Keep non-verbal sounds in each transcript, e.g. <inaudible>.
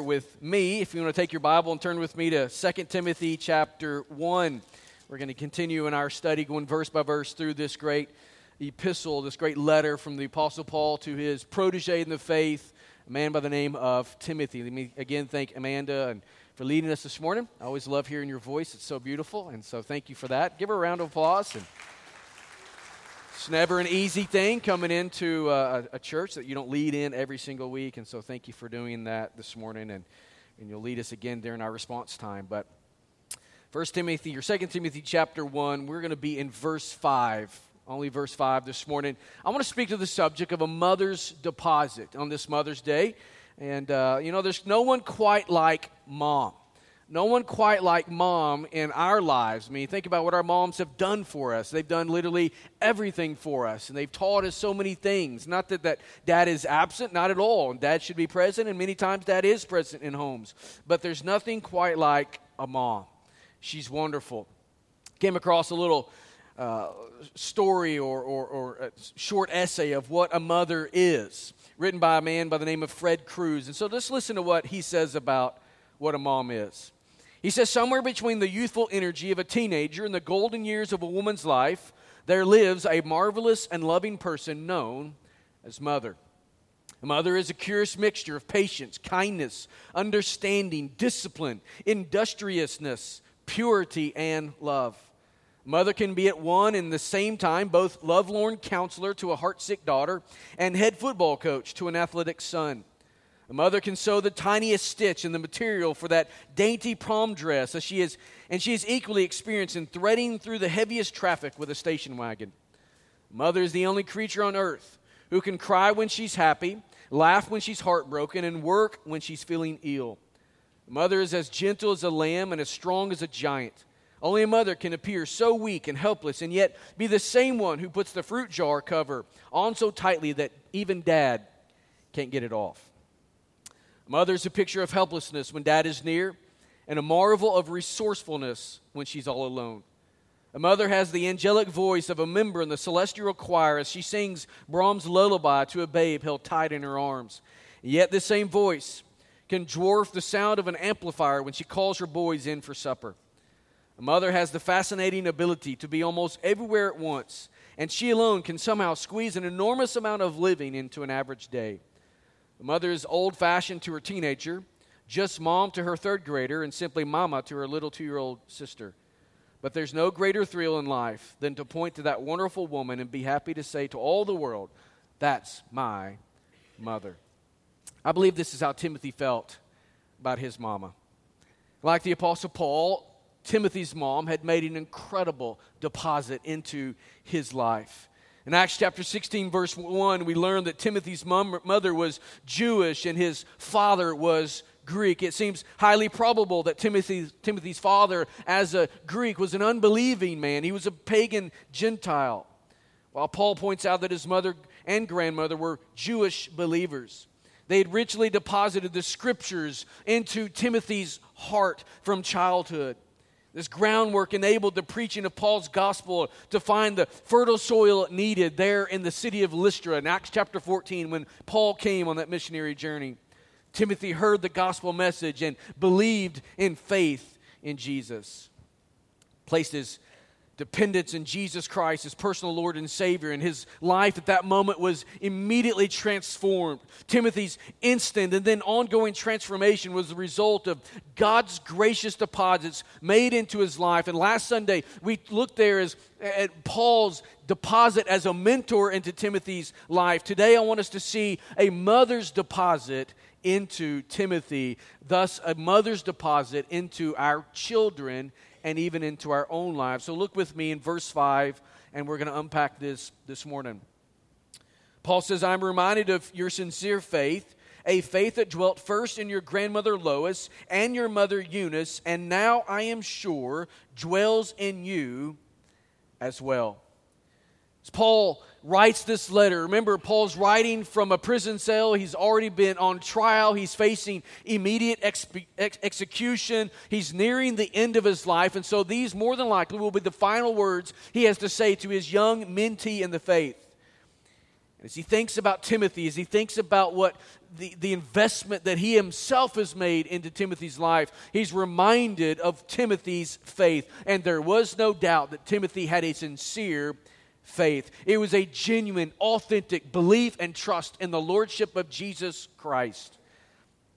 with me. If you want to take your bible and turn with me to 2 timothy chapter 1 we're going to continue in our study going verse by verse through this great epistle this great letter from the apostle paul to his protege in the faith a man by the name of timothy. Let me again thank amanda and for leading us this morning. I always love hearing your voice. It's so beautiful and so thank you for that. Give her a round of applause and it's never an easy thing coming into uh, a, a, church that you don't lead in every single week. And so thank you for doing that this morning. And, and you'll lead us again during our response time. But First Timothy or Second Timothy chapter 1, we're going to be in verse 5. Only verse 5 this morning. I want to speak to the subject of a mother's deposit on this Mother's Day. And, uh, you know, there's no one quite like mom no one quite like mom in our lives. I mean, think about what our moms have done for us. They've done literally everything for us, and they've taught us so many things. Not that, that dad is absent, not at all. And dad should be present, and many times dad is present in homes. But there's nothing quite like a mom. She's wonderful. Came across a little uh, story or, or, or short essay of what a mother is, written by a man by the name of Fred Cruz. And so just listen to what he says about what a mom is. He says, somewhere between the youthful energy of a teenager and the golden years of a woman's life, there lives a marvelous and loving person known as mother. A mother is a curious mixture of patience, kindness, understanding, discipline, industriousness, purity, and love. Mother can be at one and the same time both lovelorn counselor to a heartsick daughter and head football coach to an athletic son. A mother can sew the tiniest stitch in the material for that dainty prom dress, as she is, and she is equally experienced in threading through the heaviest traffic with a station wagon. Mother is the only creature on earth who can cry when she's happy, laugh when she's heartbroken, and work when she's feeling ill. Mother is as gentle as a lamb and as strong as a giant. Only a mother can appear so weak and helpless and yet be the same one who puts the fruit jar cover on so tightly that even dad can't get it off. Mother's a picture of helplessness when dad is near, and a marvel of resourcefulness when she's all alone. A mother has the angelic voice of a member in the celestial choir as she sings Brahms' lullaby to a babe held tight in her arms. yet, this same voice can dwarf the sound of an amplifier when she calls her boys in for supper. A mother has the fascinating ability to be almost everywhere at once, and she alone can somehow squeeze an enormous amount of living into an average day. The mother is old fashioned to her teenager, just mom to her third grader, and simply mama to her little two year old sister. But there's no greater thrill in life than to point to that wonderful woman and be happy to say to all the world, That's my mother. I believe this is how Timothy felt about his mama. Like the Apostle Paul, Timothy's mom had made an incredible deposit into his life. In Acts chapter 16, verse 1, we learn that Timothy's mother was Jewish and his father was Greek. It seems highly probable that Timothy's, Timothy's father, as a Greek, was an unbelieving man. He was a pagan Gentile. While Paul points out that his mother and grandmother were Jewish believers. They had richly deposited the scriptures into Timothy's heart from childhood. This groundwork enabled the preaching of Paul's gospel to find the fertile soil needed there in the city of Lystra in Acts chapter 14 when Paul came on that missionary journey. Timothy heard the gospel message and believed in faith in Jesus. Placed his dependence in Jesus Christ, his personal Lord and Savior, and his life at that moment was immediately transformed. Timothy's instant and then ongoing transformation was the result of God's gracious deposits made into his life. And last Sunday, we looked there as, at Paul's deposit as a mentor into Timothy's life. Today, I want us to see a mother's deposit into Timothy, thus, a mother's deposit into our children and even into our own lives. So look with me in verse 5, and we're going to unpack this this morning. Paul says, I'm reminded of your sincere faith, a faith that dwelt first in your grandmother Lois and your mother Eunice, and now I am sure dwells in you as well. As Paul writes this letter, remember, Paul's writing from a prison cell. He's already been on trial. He's facing immediate ex- ex- execution. He's nearing the end of his life. And so these, more than likely, will be the final words he has to say to his young mentee in the faith. As he thinks about Timothy, as he thinks about what the, the investment that he himself has made into Timothy's life, he's reminded of Timothy's faith. And there was no doubt that Timothy had a sincere faith. It was a genuine, authentic belief and trust in the Lordship of Jesus Christ.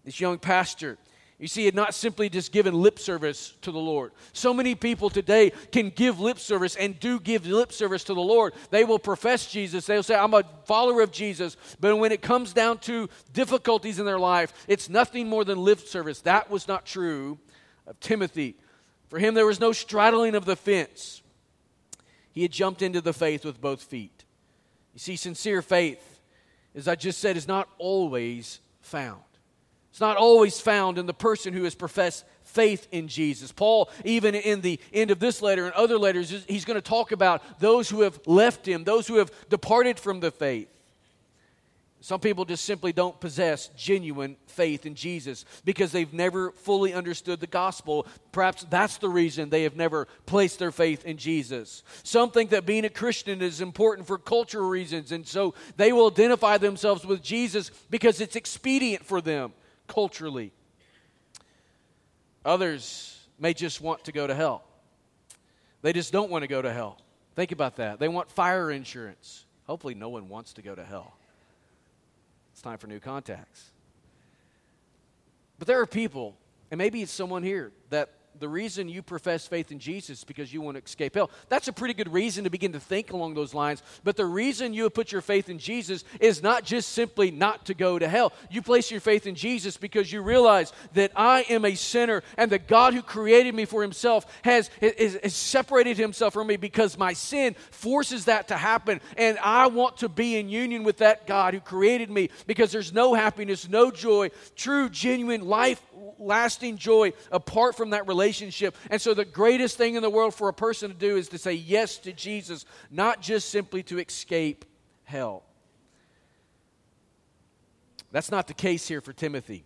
This young pastor, you see, had not simply just given lip service to the Lord. So many people today can give lip service and do give lip service to the Lord. They will profess Jesus. They'll say, I'm a follower of Jesus. But when it comes down to difficulties in their life, it's nothing more than lip service. That was not true of Timothy. For him, there was no straddling of the fence. He had jumped into the faith with both feet. You see, sincere faith, as I just said, is not always found. It's not always found in the person who has professed faith in Jesus. Paul, even in the end of this letter and other letters, he's going to talk about those who have left him, those who have departed from the faith. Some people just simply don't possess genuine faith in Jesus because they've never fully understood the gospel. Perhaps that's the reason they have never placed their faith in Jesus. Some think that being a Christian is important for cultural reasons, and so they will identify themselves with Jesus because it's expedient for them culturally. Others may just want to go to hell. They just don't want to go to hell. Think about that. They want fire insurance. Hopefully, no one wants to go to hell. Time for new contacts. But there are people, and maybe it's someone here, that the reason you profess faith in Jesus is because you want to escape hell. That's a pretty good reason to begin to think along those lines. But the reason you have put your faith in Jesus is not just simply not to go to hell. You place your faith in Jesus because you realize that I am a sinner and the God who created me for himself has, has, has separated himself from me because my sin forces that to happen. And I want to be in union with that God who created me because there's no happiness, no joy, true, genuine life lasting joy apart from that relationship. And so, the greatest thing in the world for a person to do is to say yes to Jesus, not just simply to escape hell. That's not the case here for Timothy.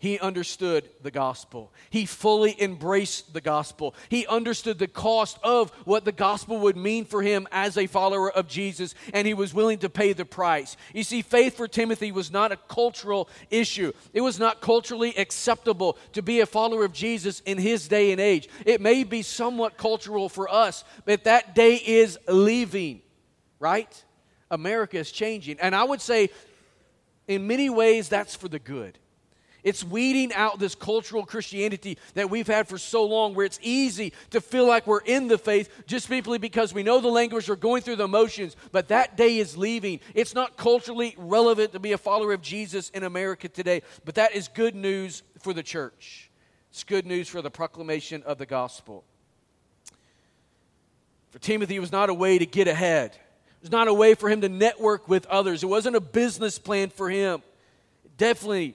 He understood the gospel. He fully embraced the gospel. He understood the cost of what the gospel would mean for him as a follower of Jesus, and he was willing to pay the price. You see, faith for Timothy was not a cultural issue. It was not culturally acceptable to be a follower of Jesus in his day and age. It may be somewhat cultural for us, but that day is leaving, right? America is changing. And I would say, in many ways, that's for the good. It's weeding out this cultural Christianity that we've had for so long, where it's easy to feel like we're in the faith just simply because we know the language, we're going through the motions, but that day is leaving. It's not culturally relevant to be a follower of Jesus in America today, but that is good news for the church. It's good news for the proclamation of the gospel. For Timothy, it was not a way to get ahead. It was not a way for him to network with others. It wasn't a business plan for him. Definitely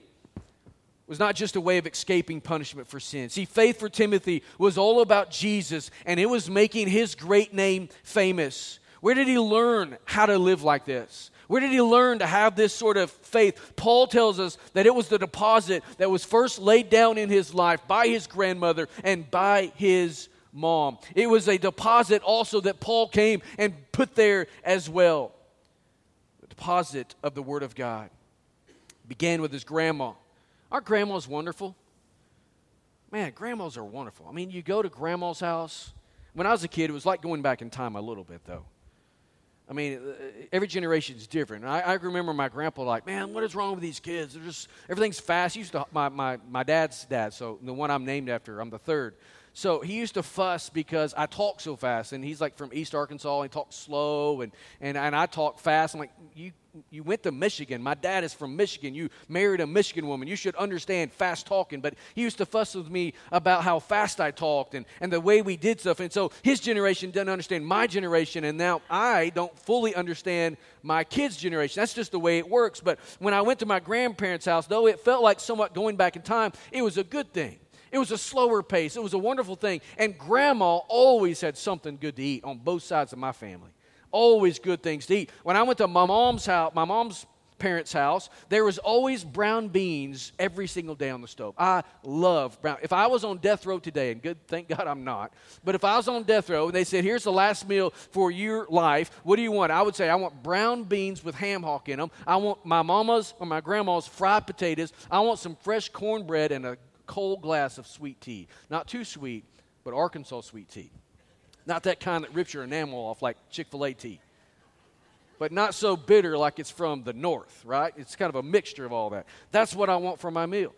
was not just a way of escaping punishment for sin. See, faith for Timothy was all about Jesus, and it was making his great name famous. Where did he learn how to live like this? Where did he learn to have this sort of faith? Paul tells us that it was the deposit that was first laid down in his life by his grandmother and by his mom. It was a deposit also that Paul came and put there as well. The deposit of the Word of God began with his grandma. Our grandma's wonderful. Man, grandmas are wonderful. I mean, you go to grandma's house. When I was a kid, it was like going back in time a little bit, though. I mean, uh, every generation is different. I, I, remember my grandpa like, man, what is wrong with these kids? They're just everything's fast. He used to my, my my dad's dad, so the one I'm named after, I'm the third. So he used to fuss because I talk so fast, and he's like from East Arkansas, and he talks slow, and, and, and I talk fast. I'm like, you you went to Michigan. My dad is from Michigan. You married a Michigan woman. You should understand fast talking. But he used to fuss with me about how fast I talked and, and the way we did stuff. And so his generation doesn't understand my generation. And now I don't fully understand my kids' generation. That's just the way it works. But when I went to my grandparents' house, though it felt like somewhat going back in time, it was a good thing. It was a slower pace. It was a wonderful thing. And grandma always had something good to eat on both sides of my family always good things to eat. When I went to my mom's house, my mom's parents' house, there was always brown beans every single day on the stove. I love brown. If I was on death row today, and good, thank God I'm not, but if I was on death row and they said, "Here's the last meal for your life," what do you want? I would say, "I want brown beans with ham hock in them. I want my mama's or my grandma's fried potatoes. I want some fresh cornbread and a cold glass of sweet tea. Not too sweet, but Arkansas sweet tea. Not that kind that rips your enamel off like Chick Fil A tea." but not so bitter like it's from the north, right? It's kind of a mixture of all that. That's what I want for my meal.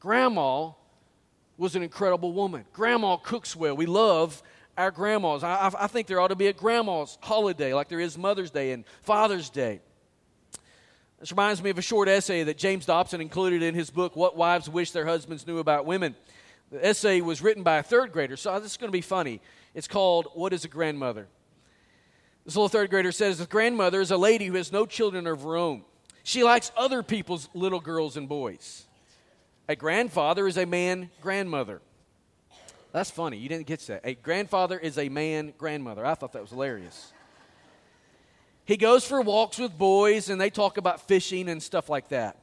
Grandma was an incredible woman. Grandma cooks well. We love our grandmas. I, I, think there ought to be a grandma's holiday like there is Mother's Day and Father's Day. This reminds me of a short essay that James Dobson included in his book, What Wives Wish Their Husbands Knew About Women. The essay was written by a third grader, so this is going to be funny. It's called What is a Grandmother? This little third grader says the grandmother is a lady who has no children of her own. She likes other people's little girls and boys. A grandfather is a man grandmother. That's funny. You didn't get that. A grandfather is a man grandmother. I thought that was hilarious. He goes for walks with boys and they talk about fishing and stuff like that.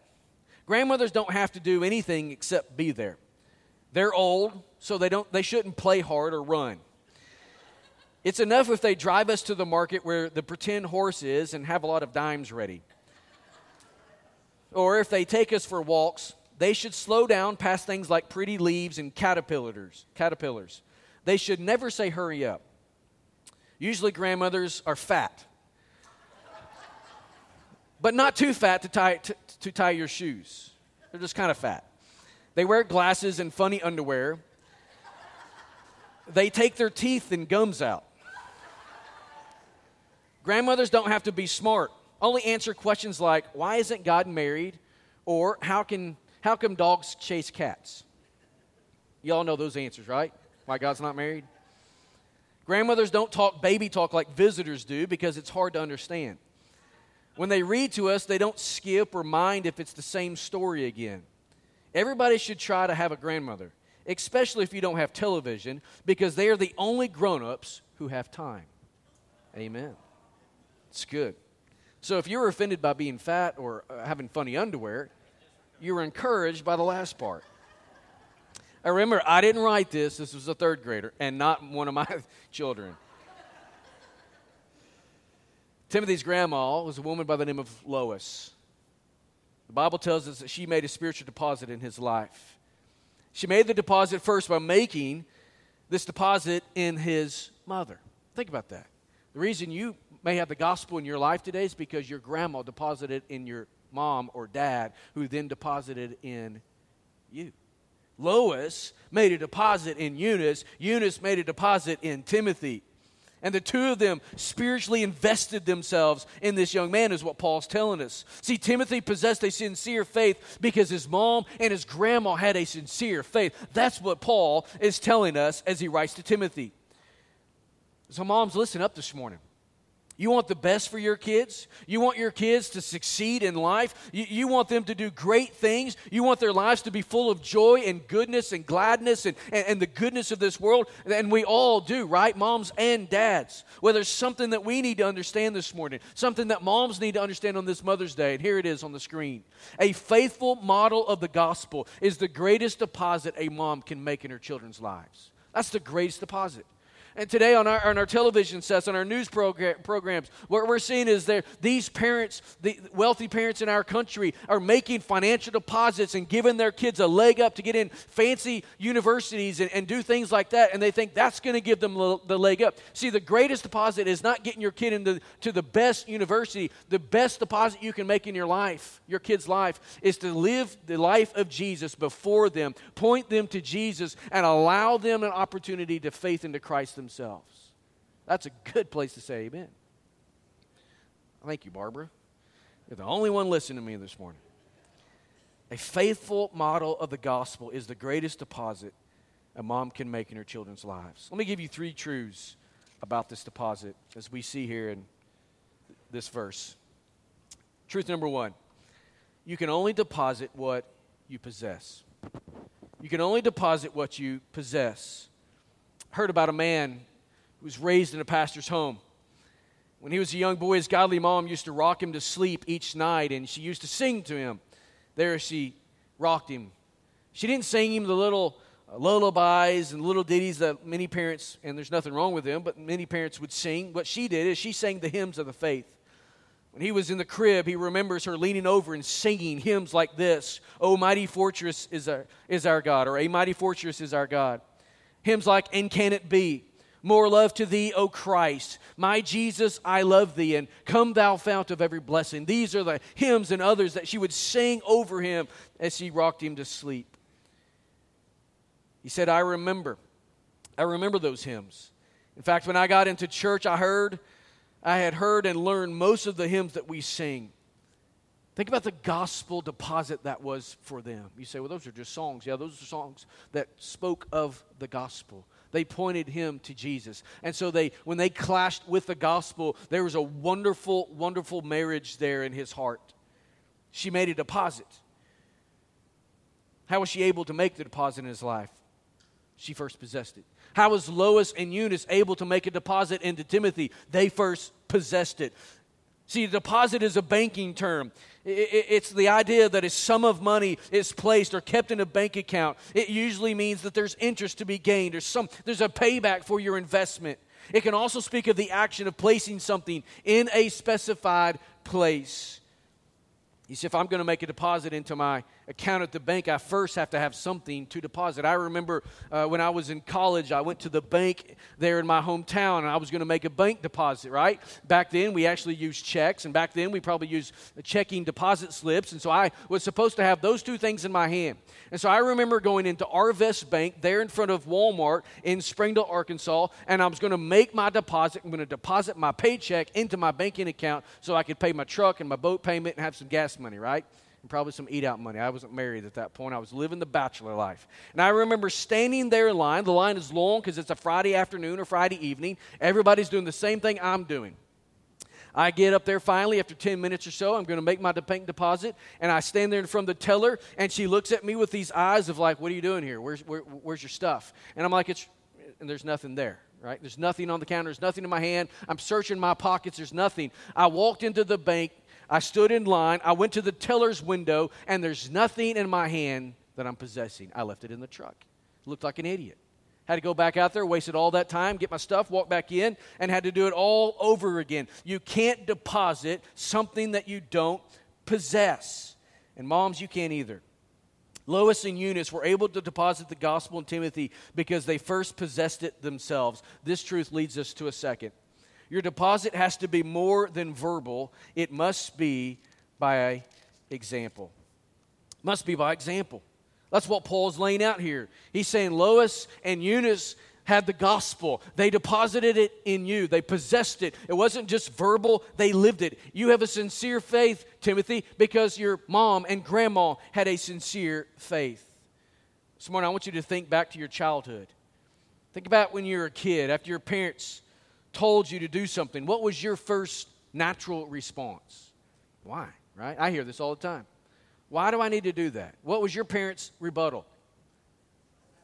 Grandmothers don't have to do anything except be there. They're old, so they don't they shouldn't play hard or run. It's enough if they drive us to the market where the pretend horse is and have a lot of dimes ready. Or if they take us for walks, they should slow down past things like pretty leaves and caterpillars. Caterpillars. They should never say hurry up. Usually grandmothers are fat. But not too fat to tie, to, to tie your shoes. They're just kind of fat. They wear glasses and funny underwear. They take their teeth and gums out. Grandmothers don't have to be smart. Only answer questions like, why isn't God married? Or how can how come dogs chase cats? Y'all know those answers, right? Why God's not married? Grandmothers don't talk baby talk like visitors do because it's hard to understand. When they read to us, they don't skip or mind if it's the same story again. Everybody should try to have a grandmother, especially if you don't have television, because they are the only grown ups who have time. Amen. It's good. So if you're offended by being fat or uh, having funny underwear, you were encouraged by the last part. I remember I didn't write this. This was a third grader and not one of my <laughs> children. Timothy's grandma was a woman by the name of Lois. The Bible tells us that she made a spiritual deposit in his life. She made the deposit first by making this deposit in his mother. Think about that. The reason you may have the gospel in your life today is because your grandma deposited in your mom or dad, who then deposited in you. Lois made a deposit in Eunice. Eunice made a deposit in Timothy. And the two of them spiritually invested themselves in this young man, is what Paul's telling us. See, Timothy possessed a sincere faith because his mom and his grandma had a sincere faith. That's what Paul is telling us as he writes to Timothy. So, moms, listen up this morning. You want the best for your kids? You want your kids to succeed in life? You, you, want them to do great things? You want their lives to be full of joy and goodness and gladness and, and, and the goodness of this world? And we all do, right? Moms and dads. Well, there's something that we need to understand this morning, something that moms need to understand on this Mother's Day. And here it is on the screen. A faithful model of the gospel is the greatest deposit a mom can make in her children's lives. That's the greatest deposit. And today on our, on our television sets, on our news program, programs, what we're seeing is that these parents, the wealthy parents in our country, are making financial deposits and giving their kids a leg up to get in fancy universities and, and do things like that. And they think that's going to give them the leg up. See, the greatest deposit is not getting your kid into to the best university. The best deposit you can make in your life, your kid's life, is to live the life of Jesus before them, point them to Jesus, and allow them an opportunity to faith into Christ themselves. That's a good place to say amen. Thank you, Barbara. You're the only one listening to me this morning. A faithful model of the gospel is the greatest deposit a mom can make in her children's lives. Let me give you three truths about this deposit as we see here in this verse. Truth number one you can only deposit what you possess. You can only deposit what you possess heard about a man who was raised in a pastor's home. When he was a young boy, his godly mom used to rock him to sleep each night, and she used to sing to him. There she rocked him. She didn't sing him the little uh, lullabies and little ditties that many parents, and there's nothing wrong with them, but many parents would sing. What she did is she sang the hymns of the faith. When he was in the crib, he remembers her leaning over and singing hymns like this Oh, mighty fortress is our, is our God, or A mighty fortress is our God. Hymns like And Can It Be? More love to thee, O Christ. My Jesus, I love thee. And come, thou fount of every blessing. These are the hymns and others that she would sing over him as she rocked him to sleep. He said, I remember. I remember those hymns. In fact, when I got into church, I heard, I had heard and learned most of the hymns that we sing. Think about the gospel deposit that was for them. You say, well, those are just songs. Yeah, those are songs that spoke of the gospel. They pointed him to Jesus. And so they when they clashed with the gospel, there was a wonderful, wonderful marriage there in his heart. She made a deposit. How was she able to make the deposit in his life? she first possessed it. How was Lois and Eunice able to make a deposit into Timothy? They first possessed it. See, deposit is a banking term. It's the idea that a sum of money is placed or kept in a bank account. It usually means that there's interest to be gained. or some, there's a payback for your investment. It can also speak of the action of placing something in a specified place. You see, if I'm going to make a deposit into my account at the bank, I first have to have something to deposit. I remember uh, when I was in college, I went to the bank there in my hometown and I was going to make a bank deposit, right? Back then, we actually used checks, and back then, we probably used checking deposit slips. And so I was supposed to have those two things in my hand. And so I remember going into Arvest Bank there in front of Walmart in Springdale, Arkansas, and I was going to make my deposit. I'm going to deposit my paycheck into my banking account so I could pay my truck and my boat payment and have some gas money, right? And probably some eat out money. I wasn't married at that point. I was living the bachelor life. And I remember standing there in line. The line is long because it's a Friday afternoon or Friday evening. Everybody's doing the same thing I'm doing. I get up there finally after 10 minutes or so. I'm going to make my bank deposit. And I stand there in front of the teller, and she looks at me with these eyes of like, What are you doing here? Where's, where, where's your stuff? And I'm like, It's, and there's nothing there right? There's nothing on the counter, there's nothing in my hand. I'm searching my pockets, there's nothing. I walked into the bank, I stood in line. I went to the teller's window, and there's nothing in my hand that I'm possessing. I left it in the truck. Looked like an idiot. Had to go back out there, wasted all that time, get my stuff, walk back in, and had to do it all over again. You can't deposit something that you don't possess. And moms, you can't either. Lois and Eunice were able to deposit the gospel in Timothy because they first possessed it themselves. This truth leads us to a second. Your deposit has to be more than verbal, it must be by example. Must be by example. That's what Paul's laying out here. He's saying Lois and Eunice had the gospel. They deposited it in you. They possessed it. It wasn't just verbal, they lived it. You have a sincere faith, Timothy, because your mom and grandma had a sincere faith. This morning, I want you to think back to your childhood. Think about when you were a kid, after your parents told you to do something, what was your first natural response? Why? Right? I hear this all the time. Why do I need to do that? What was your parents' rebuttal?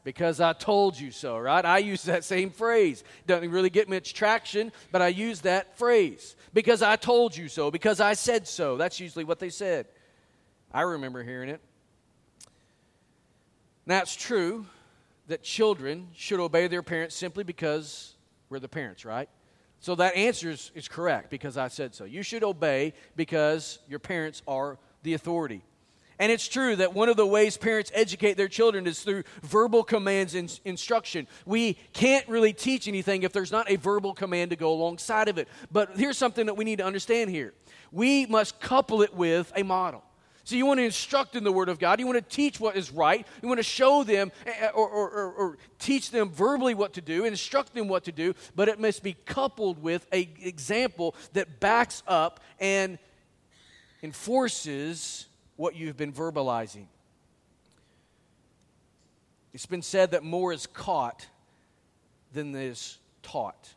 Because I told you so, right? I use that same phrase. Doesn't really get much traction, but I use that phrase. Because I told you so, because I said so. That's usually what they said. I remember hearing it. Now, true that children should obey their parents simply because we're the parents, right? So that answer is, is correct because I said so. You should obey because your parents are the authority. And it's true that one of the ways parents educate their children is through verbal commands and instruction. We can't really teach anything if there's not a verbal command to go alongside of it. But here's something that we need to understand here we must couple it with a model. So you want to instruct in the Word of God. You want to teach what is right. You want to show them eh, eh, or, or, or, or, teach them verbally what to do, instruct them what to do, but it must be coupled with an example that backs up and enforces what you've been verbalizing. It's been said that more is caught than is taught.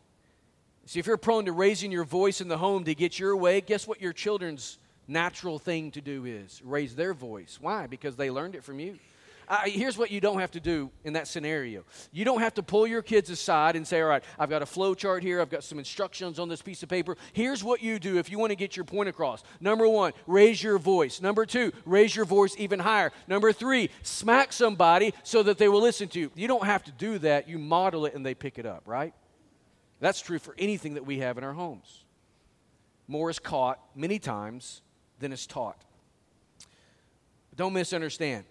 See, if you're prone to raising your voice in the home to get your way, guess what your children's natural thing to do is raise their voice. Why? Because they learned it from you. I, here's what you don't have to do in that scenario. You don't have to pull your kids aside and say, all right, I've got a flow chart here, I've got some instructions on this piece of paper. Here's what you do if you want to get your point across. Number one, raise your voice. Number two, raise your voice even higher. Number three, smack somebody so that they will listen to you. You don't have to do that. You model it and they pick it up, right? That's true for anything that we have in our homes. More is caught many times than is taught. But don't misunderstand.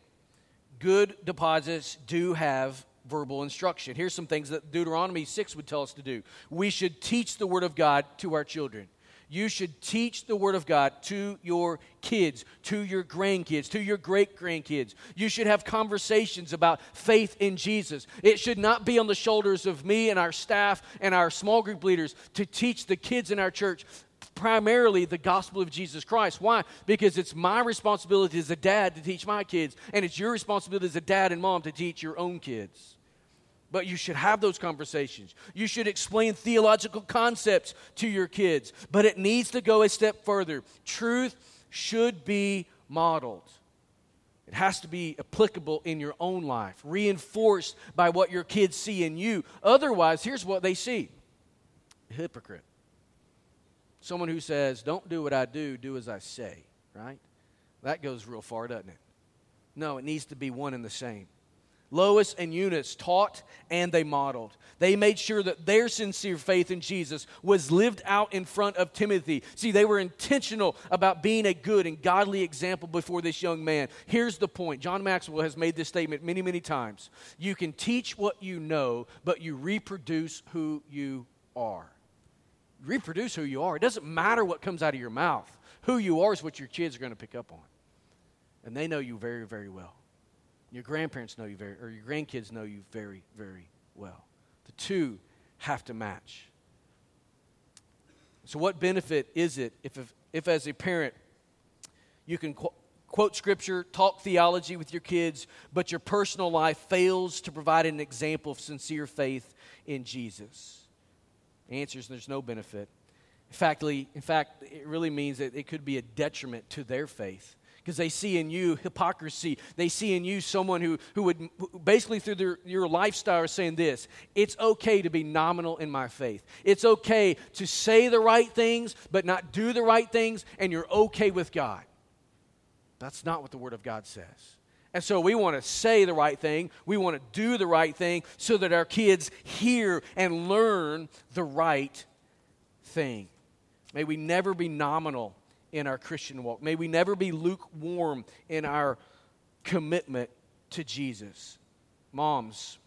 Good deposits do have verbal instruction. Here's some things that Deuteronomy 6 would tell us to do. We should teach the Word of God to our children. You should teach the Word of God to your kids, to your grandkids, to your great grandkids. You should have conversations about faith in Jesus. It should not be on the shoulders of me and our staff and our small group leaders to teach the kids in our church primarily the gospel of Jesus Christ. Why? Because it's my responsibility as a dad to teach my kids, and it's your responsibility as a dad and mom to teach your own kids. But you should have those conversations. You should explain theological concepts to your kids, but it needs to go a step further. Truth should be modeled. It has to be applicable in your own life, reinforced by what your kids see in you. Otherwise, here's what they see hypocrite. Someone who says, Don't do what I do, do as I say, right? That goes real far, doesn't it? No, it needs to be one and the same. Lois and Eunice taught and they modeled. They made sure that their sincere faith in Jesus was lived out in front of Timothy. See, they were intentional about being a good and godly example before this young man. Here's the point John Maxwell has made this statement many, many times. You can teach what you know, but you reproduce who you are reproduce who you are. It doesn't matter what comes out of your mouth. Who you are is what your kids are going to pick up on. And they know you very, very well. Your grandparents know you very, or your grandkids know you very, very well. The two have to match. So, what benefit is it if, if, if as a parent, you can qu- quote scripture, talk theology with your kids, but your personal life fails to provide an example of sincere faith in Jesus? The answer is there's no benefit. In fact, in fact, it really means that it could be a detriment to their faith because they see in you hypocrisy. They see in you someone who, who would basically through their, your lifestyle are saying this it's okay to be nominal in my faith. It's okay to say the right things, but not do the right things, and you're okay with God. That's not what the Word of God says. And so we want to say the right thing. We want to do the right thing so that our kids hear and learn the right thing. May we never be nominal in our Christian walk. May we never be lukewarm in our commitment to Jesus. Moms,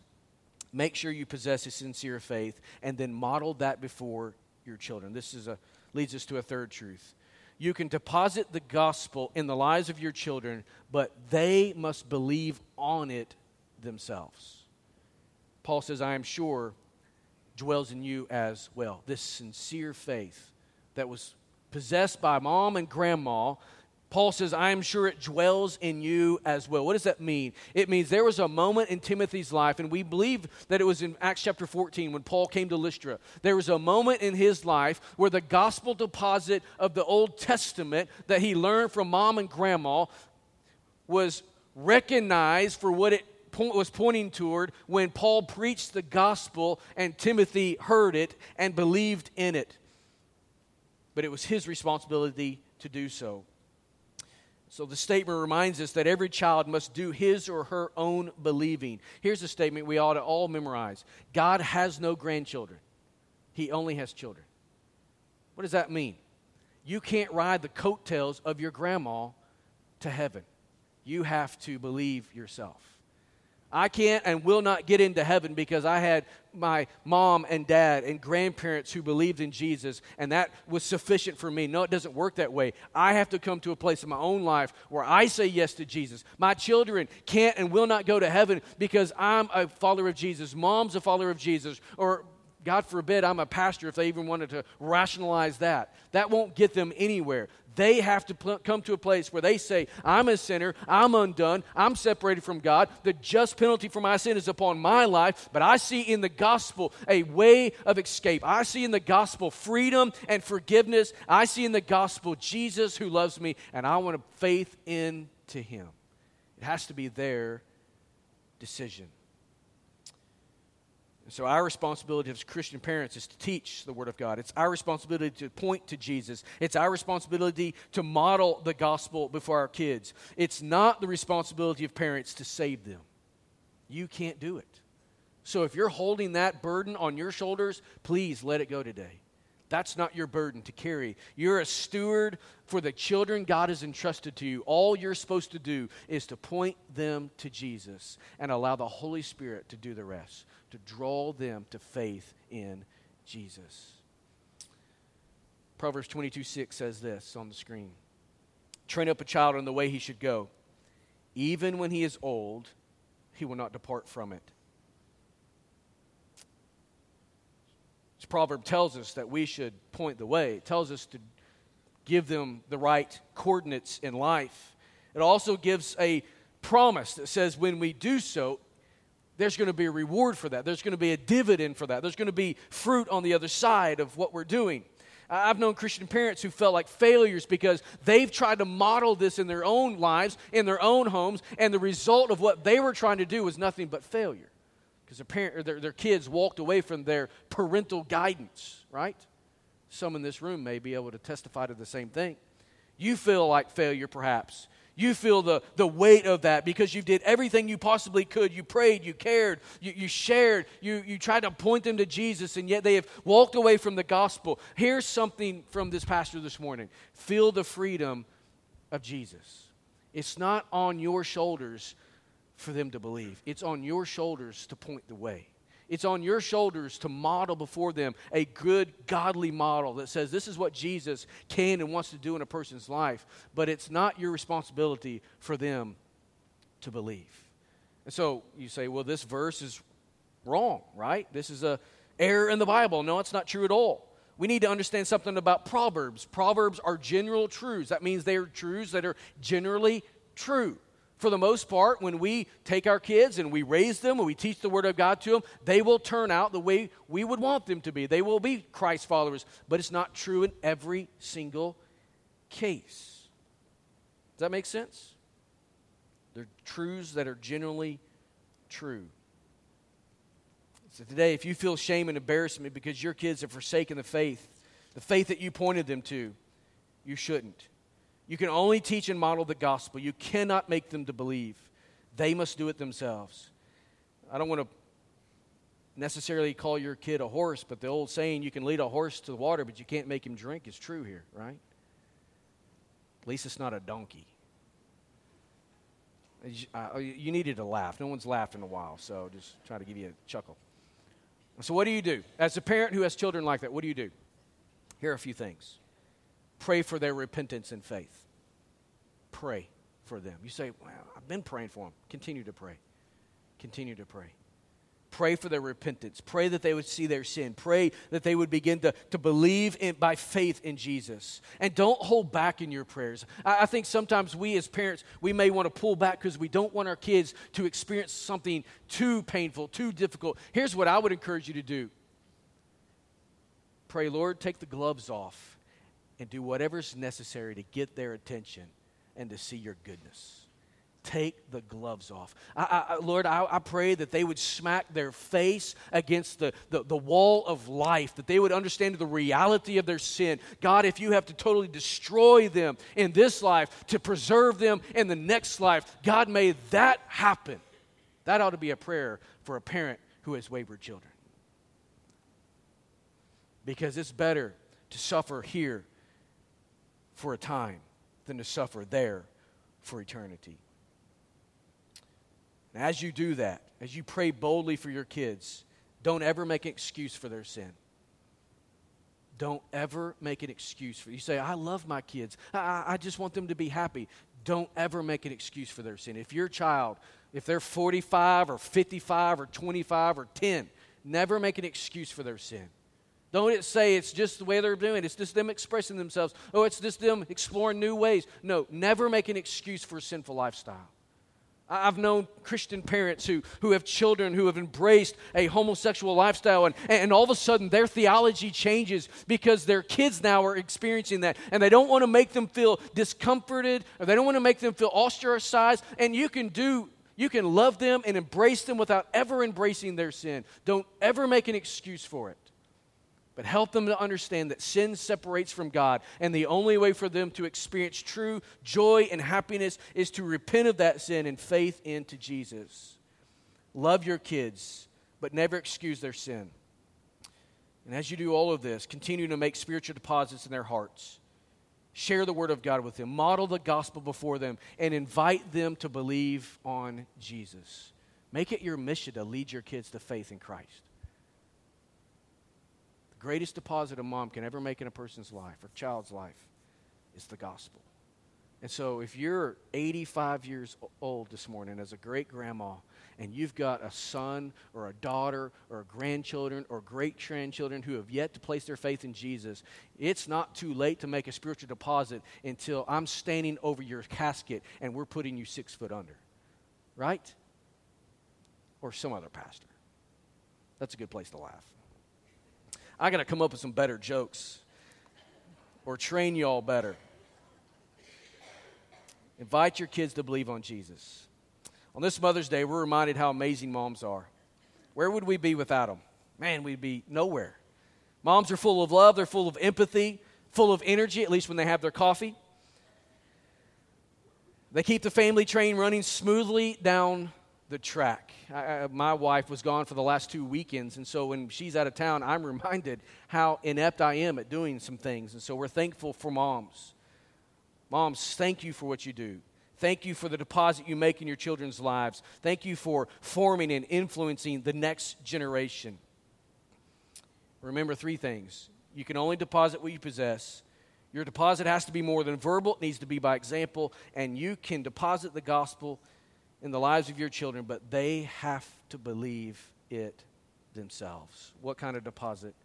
make sure you possess a sincere faith and then model that before your children. This is a, leads us to a third truth. You can deposit the gospel in the lives of your children, but they must believe on it themselves. Paul says, I am sure dwells in you as well. This sincere faith that was possessed by mom and grandma Paul says, I am sure it dwells in you as well. What does that mean? It means there was a moment in Timothy's life, and we believe that it was in Acts chapter 14 when Paul came to Lystra. There was a moment in his life where the gospel deposit of the Old Testament that he learned from mom and grandma was recognized for what it was pointing toward when Paul preached the gospel and Timothy heard it and believed in it. But it was his responsibility to do so. So the statement reminds us that every child must do his or her own believing. Here's a statement we ought to all memorize God has no grandchildren, He only has children. What does that mean? You can't ride the coattails of your grandma to heaven. You have to believe yourself. I can't and will not get into heaven because I had my mom and dad and grandparents who believed in Jesus, and that was sufficient for me. No, it doesn't work that way. I have to come to a place in my own life where I say yes to Jesus. My children can't and will not go to heaven because I'm a follower of Jesus. Mom's a follower of Jesus, or God forbid I'm a pastor if they even wanted to rationalize that. That won't get them anywhere. They have to pl- come to a place where they say, I'm a sinner, I'm undone, I'm separated from God. The just penalty for my sin is upon my life, but I see in the gospel a way of escape. I see in the gospel freedom and forgiveness. I see in the gospel Jesus who loves me, and I want to faith into him. It has to be their decision. So, our responsibility as Christian parents is to teach the Word of God. It's our responsibility to point to Jesus. It's our responsibility to model the gospel before our kids. It's not the responsibility of parents to save them. You can't do it. So, if you're holding that burden on your shoulders, please let it go today. That's not your burden to carry. You're a steward for the children God has entrusted to you. All you're supposed to do is to point them to Jesus and allow the Holy Spirit to do the rest to draw them to faith in Jesus. Proverbs 22 6 says this on the screen Train up a child in the way he should go. Even when he is old, he will not depart from it. This proverb tells us that we should point the way, it tells us to give them the right coordinates in life. It also gives a promise that says when we do so, there's going to be a reward for that. There's going to be a dividend for that. There's going to be fruit on the other side of what we're doing. I've known Christian parents who felt like failures because they've tried to model this in their own lives, in their own homes, and the result of what they were trying to do was nothing but failure because their, parent, their, their kids walked away from their parental guidance, right? Some in this room may be able to testify to the same thing. You feel like failure, perhaps, you feel the, the weight of that because you did everything you possibly could. You prayed, you cared, you, you shared, you, you tried to point them to Jesus, and yet they have walked away from the gospel. Here's something from this pastor this morning feel the freedom of Jesus. It's not on your shoulders for them to believe, it's on your shoulders to point the way. It's on your shoulders to model before them a good, godly model that says this is what Jesus can and wants to do in a person's life, but it's not your responsibility for them to believe. And so you say, well, this verse is wrong, right? This is a error in the Bible. No, it's not true at all. We need to understand something about Proverbs. Proverbs are general truths. That means they are truths that are generally true for the most part, when we take our kids and we raise them and we teach the Word of God to them, they will turn out the way we would want them to be. They will be Christ followers, but it's not true in every single case. Does that make sense? They're truths that are generally true. So today, if you feel shame and embarrassment because your kids have forsaken the faith, the faith that you pointed them to, you shouldn't. You can only teach and model the gospel. You cannot make them to believe. They must do it themselves. I don't want to necessarily call your kid a horse, but the old saying, you can lead a horse to the water, but you can't make him drink, is true here, right? At least it's not a donkey. Uh, you needed to laugh. No one's laughed in a while, so just try to give you a chuckle. So, what do you do? As a parent who has children like that, what do you do? Here are a few things pray for their repentance and faith. Pray for them. You say, Well, I've been praying for them. Continue to pray. Continue to pray. Pray for their repentance. Pray that they would see their sin. Pray that they would begin to, to believe in, by faith in Jesus. And don't hold back in your prayers. I, I think sometimes we as parents, we may want to pull back because we don't want our kids to experience something too painful, too difficult. Here's what I would encourage you to do Pray, Lord, take the gloves off and do whatever's necessary to get their attention and to see your goodness. Take the gloves off. I, I, Lord, I, I, pray that they would smack their face against the, the, the wall of life, that they would understand the reality of their sin. God, if you have to totally destroy them in this life to preserve them in the next life, God, may that happen. That ought to be a prayer for a parent who has wayward children. Because it's better to suffer here for a time than to suffer there for eternity. And as you do that, as you pray boldly for your kids, don't ever make an excuse for their sin. Don't ever make an excuse for you say, I love my kids. I, I just want them to be happy. Don't ever make an excuse for their sin. If your child, if they're 45 or 55 or 25 or 10, never make an excuse for their sin. Don't it say it's just the way they're doing it. It's just them expressing themselves. Oh, it's just them exploring new ways. No, never make an excuse for a sinful lifestyle. I've known Christian parents who, who have children who have embraced a homosexual lifestyle, and, and all of a sudden their theology changes because their kids now are experiencing that. And they don't want to make them feel discomforted, or they don't want to make them feel ostracized. And you can do You can love them and embrace them without ever embracing their sin. Don't ever make an excuse for it. But help them to understand that sin separates from God, and the only way for them to experience true joy and happiness is to repent of that sin and faith into Jesus. Love your kids, but never excuse their sin. And as you do all of this, continue to make spiritual deposits in their hearts. Share the Word of God with them, model the gospel before them, and invite them to believe on Jesus. Make it your mission to lead your kids to faith in Christ. Greatest deposit a mom can ever make in a person's life or child's life is the gospel. And so, if you're 85 years old this morning as a great grandma and you've got a son or a daughter or a grandchildren or great grandchildren who have yet to place their faith in Jesus, it's not too late to make a spiritual deposit until I'm standing over your casket and we're putting you six foot under. Right? Or some other pastor. That's a good place to laugh. I got to come up with some better jokes or train y'all better. Invite your kids to believe on Jesus. On this Mother's Day, we're reminded how amazing moms are. Where would we be without them? Man, we'd be nowhere. Moms are full of love, they're full of empathy, full of energy, at least when they have their coffee. They keep the family train running smoothly down the track. I, my wife was gone for the last two weekends, and so when she's out of town, I'm <laughs> reminded how inept I am at doing some things. And so we're thankful for moms. Moms, thank you for what you do. Thank you for the deposit you make in your children's lives. Thank you for forming and influencing the next generation. Remember three things you can only deposit what you possess. Your deposit has to be more than verbal, it needs to be by example, and you can deposit the gospel in the lives of your children, but they have to believe it themselves. What kind of deposit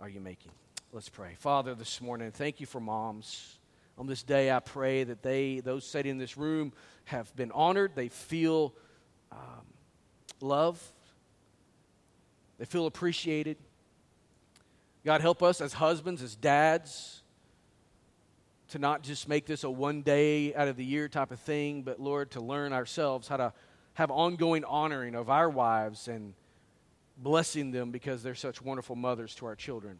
are you making? Let's pray. Father, this morning, thank you for moms on this day, I pray that they, those sitting in this room, have been honored. They feel um, love. They feel appreciated. God, help us as husbands, as dads, to not just make this a one day out of the year type of thing, but Lord, to learn ourselves how to have ongoing honoring of our wives and blessing them because they're such wonderful mothers to our children.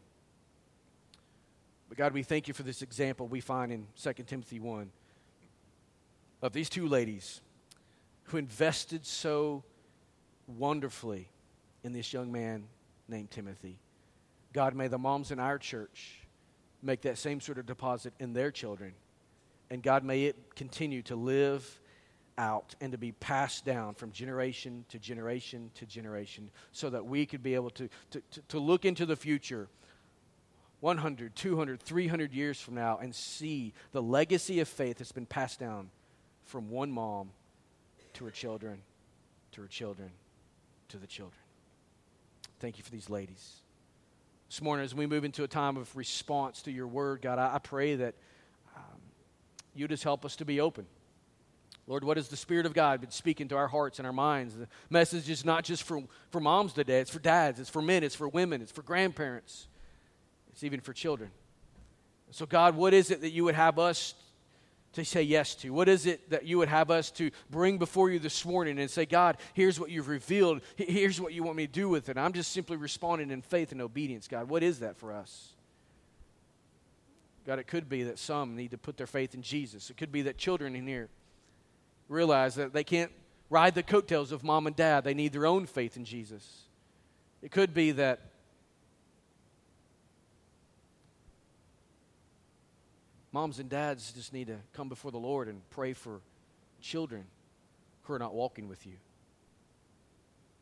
But God, we thank you for this example we find in 2 Timothy 1 of these two ladies who invested so wonderfully in this young man named Timothy. God, may the moms in our church make that same sort of deposit in their children. And God, may it continue to live out and to be passed down from generation to generation to generation so that we could be able to, to, to, look into the future 100, 200, 300 years from now and see the legacy of faith that's been passed down from one mom to her children, to her children, to the children. Thank you for these ladies. This morning, as we move into a time of response to your word, God, I, I pray that um, you just help us to be open. Lord, what has the Spirit of God been speaking to our hearts and our minds? The message is not just for, for moms today, it's for dads, it's for men, it's for women, it's for grandparents. It's even for children. So, God, what is it that you would have us to say yes to? What is it that you would have us to bring before you this morning and say, God, here's what you've revealed. Here's what you want me to do with it. I'm just simply responding in faith and obedience, God. What is that for us? God, it could be that some need to put their faith in Jesus. It could be that children in here realize that they can't ride the coattails of mom and dad. They need their own faith in Jesus. It could be that Moms and dads just need to come before the Lord and pray for children who are not walking with you.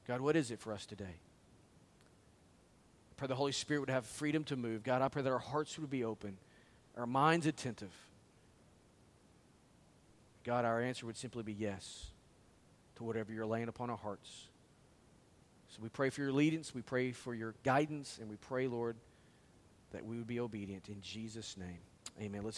God, what is it for us today? I pray the Holy Spirit would have freedom to move. God, I pray that our hearts would be open, our minds attentive. God, our answer would simply be yes to whatever you're laying upon our hearts. So we pray for your leadance, we pray for your guidance, and we pray, Lord, that we would be obedient in Jesus' name. Amen. Let's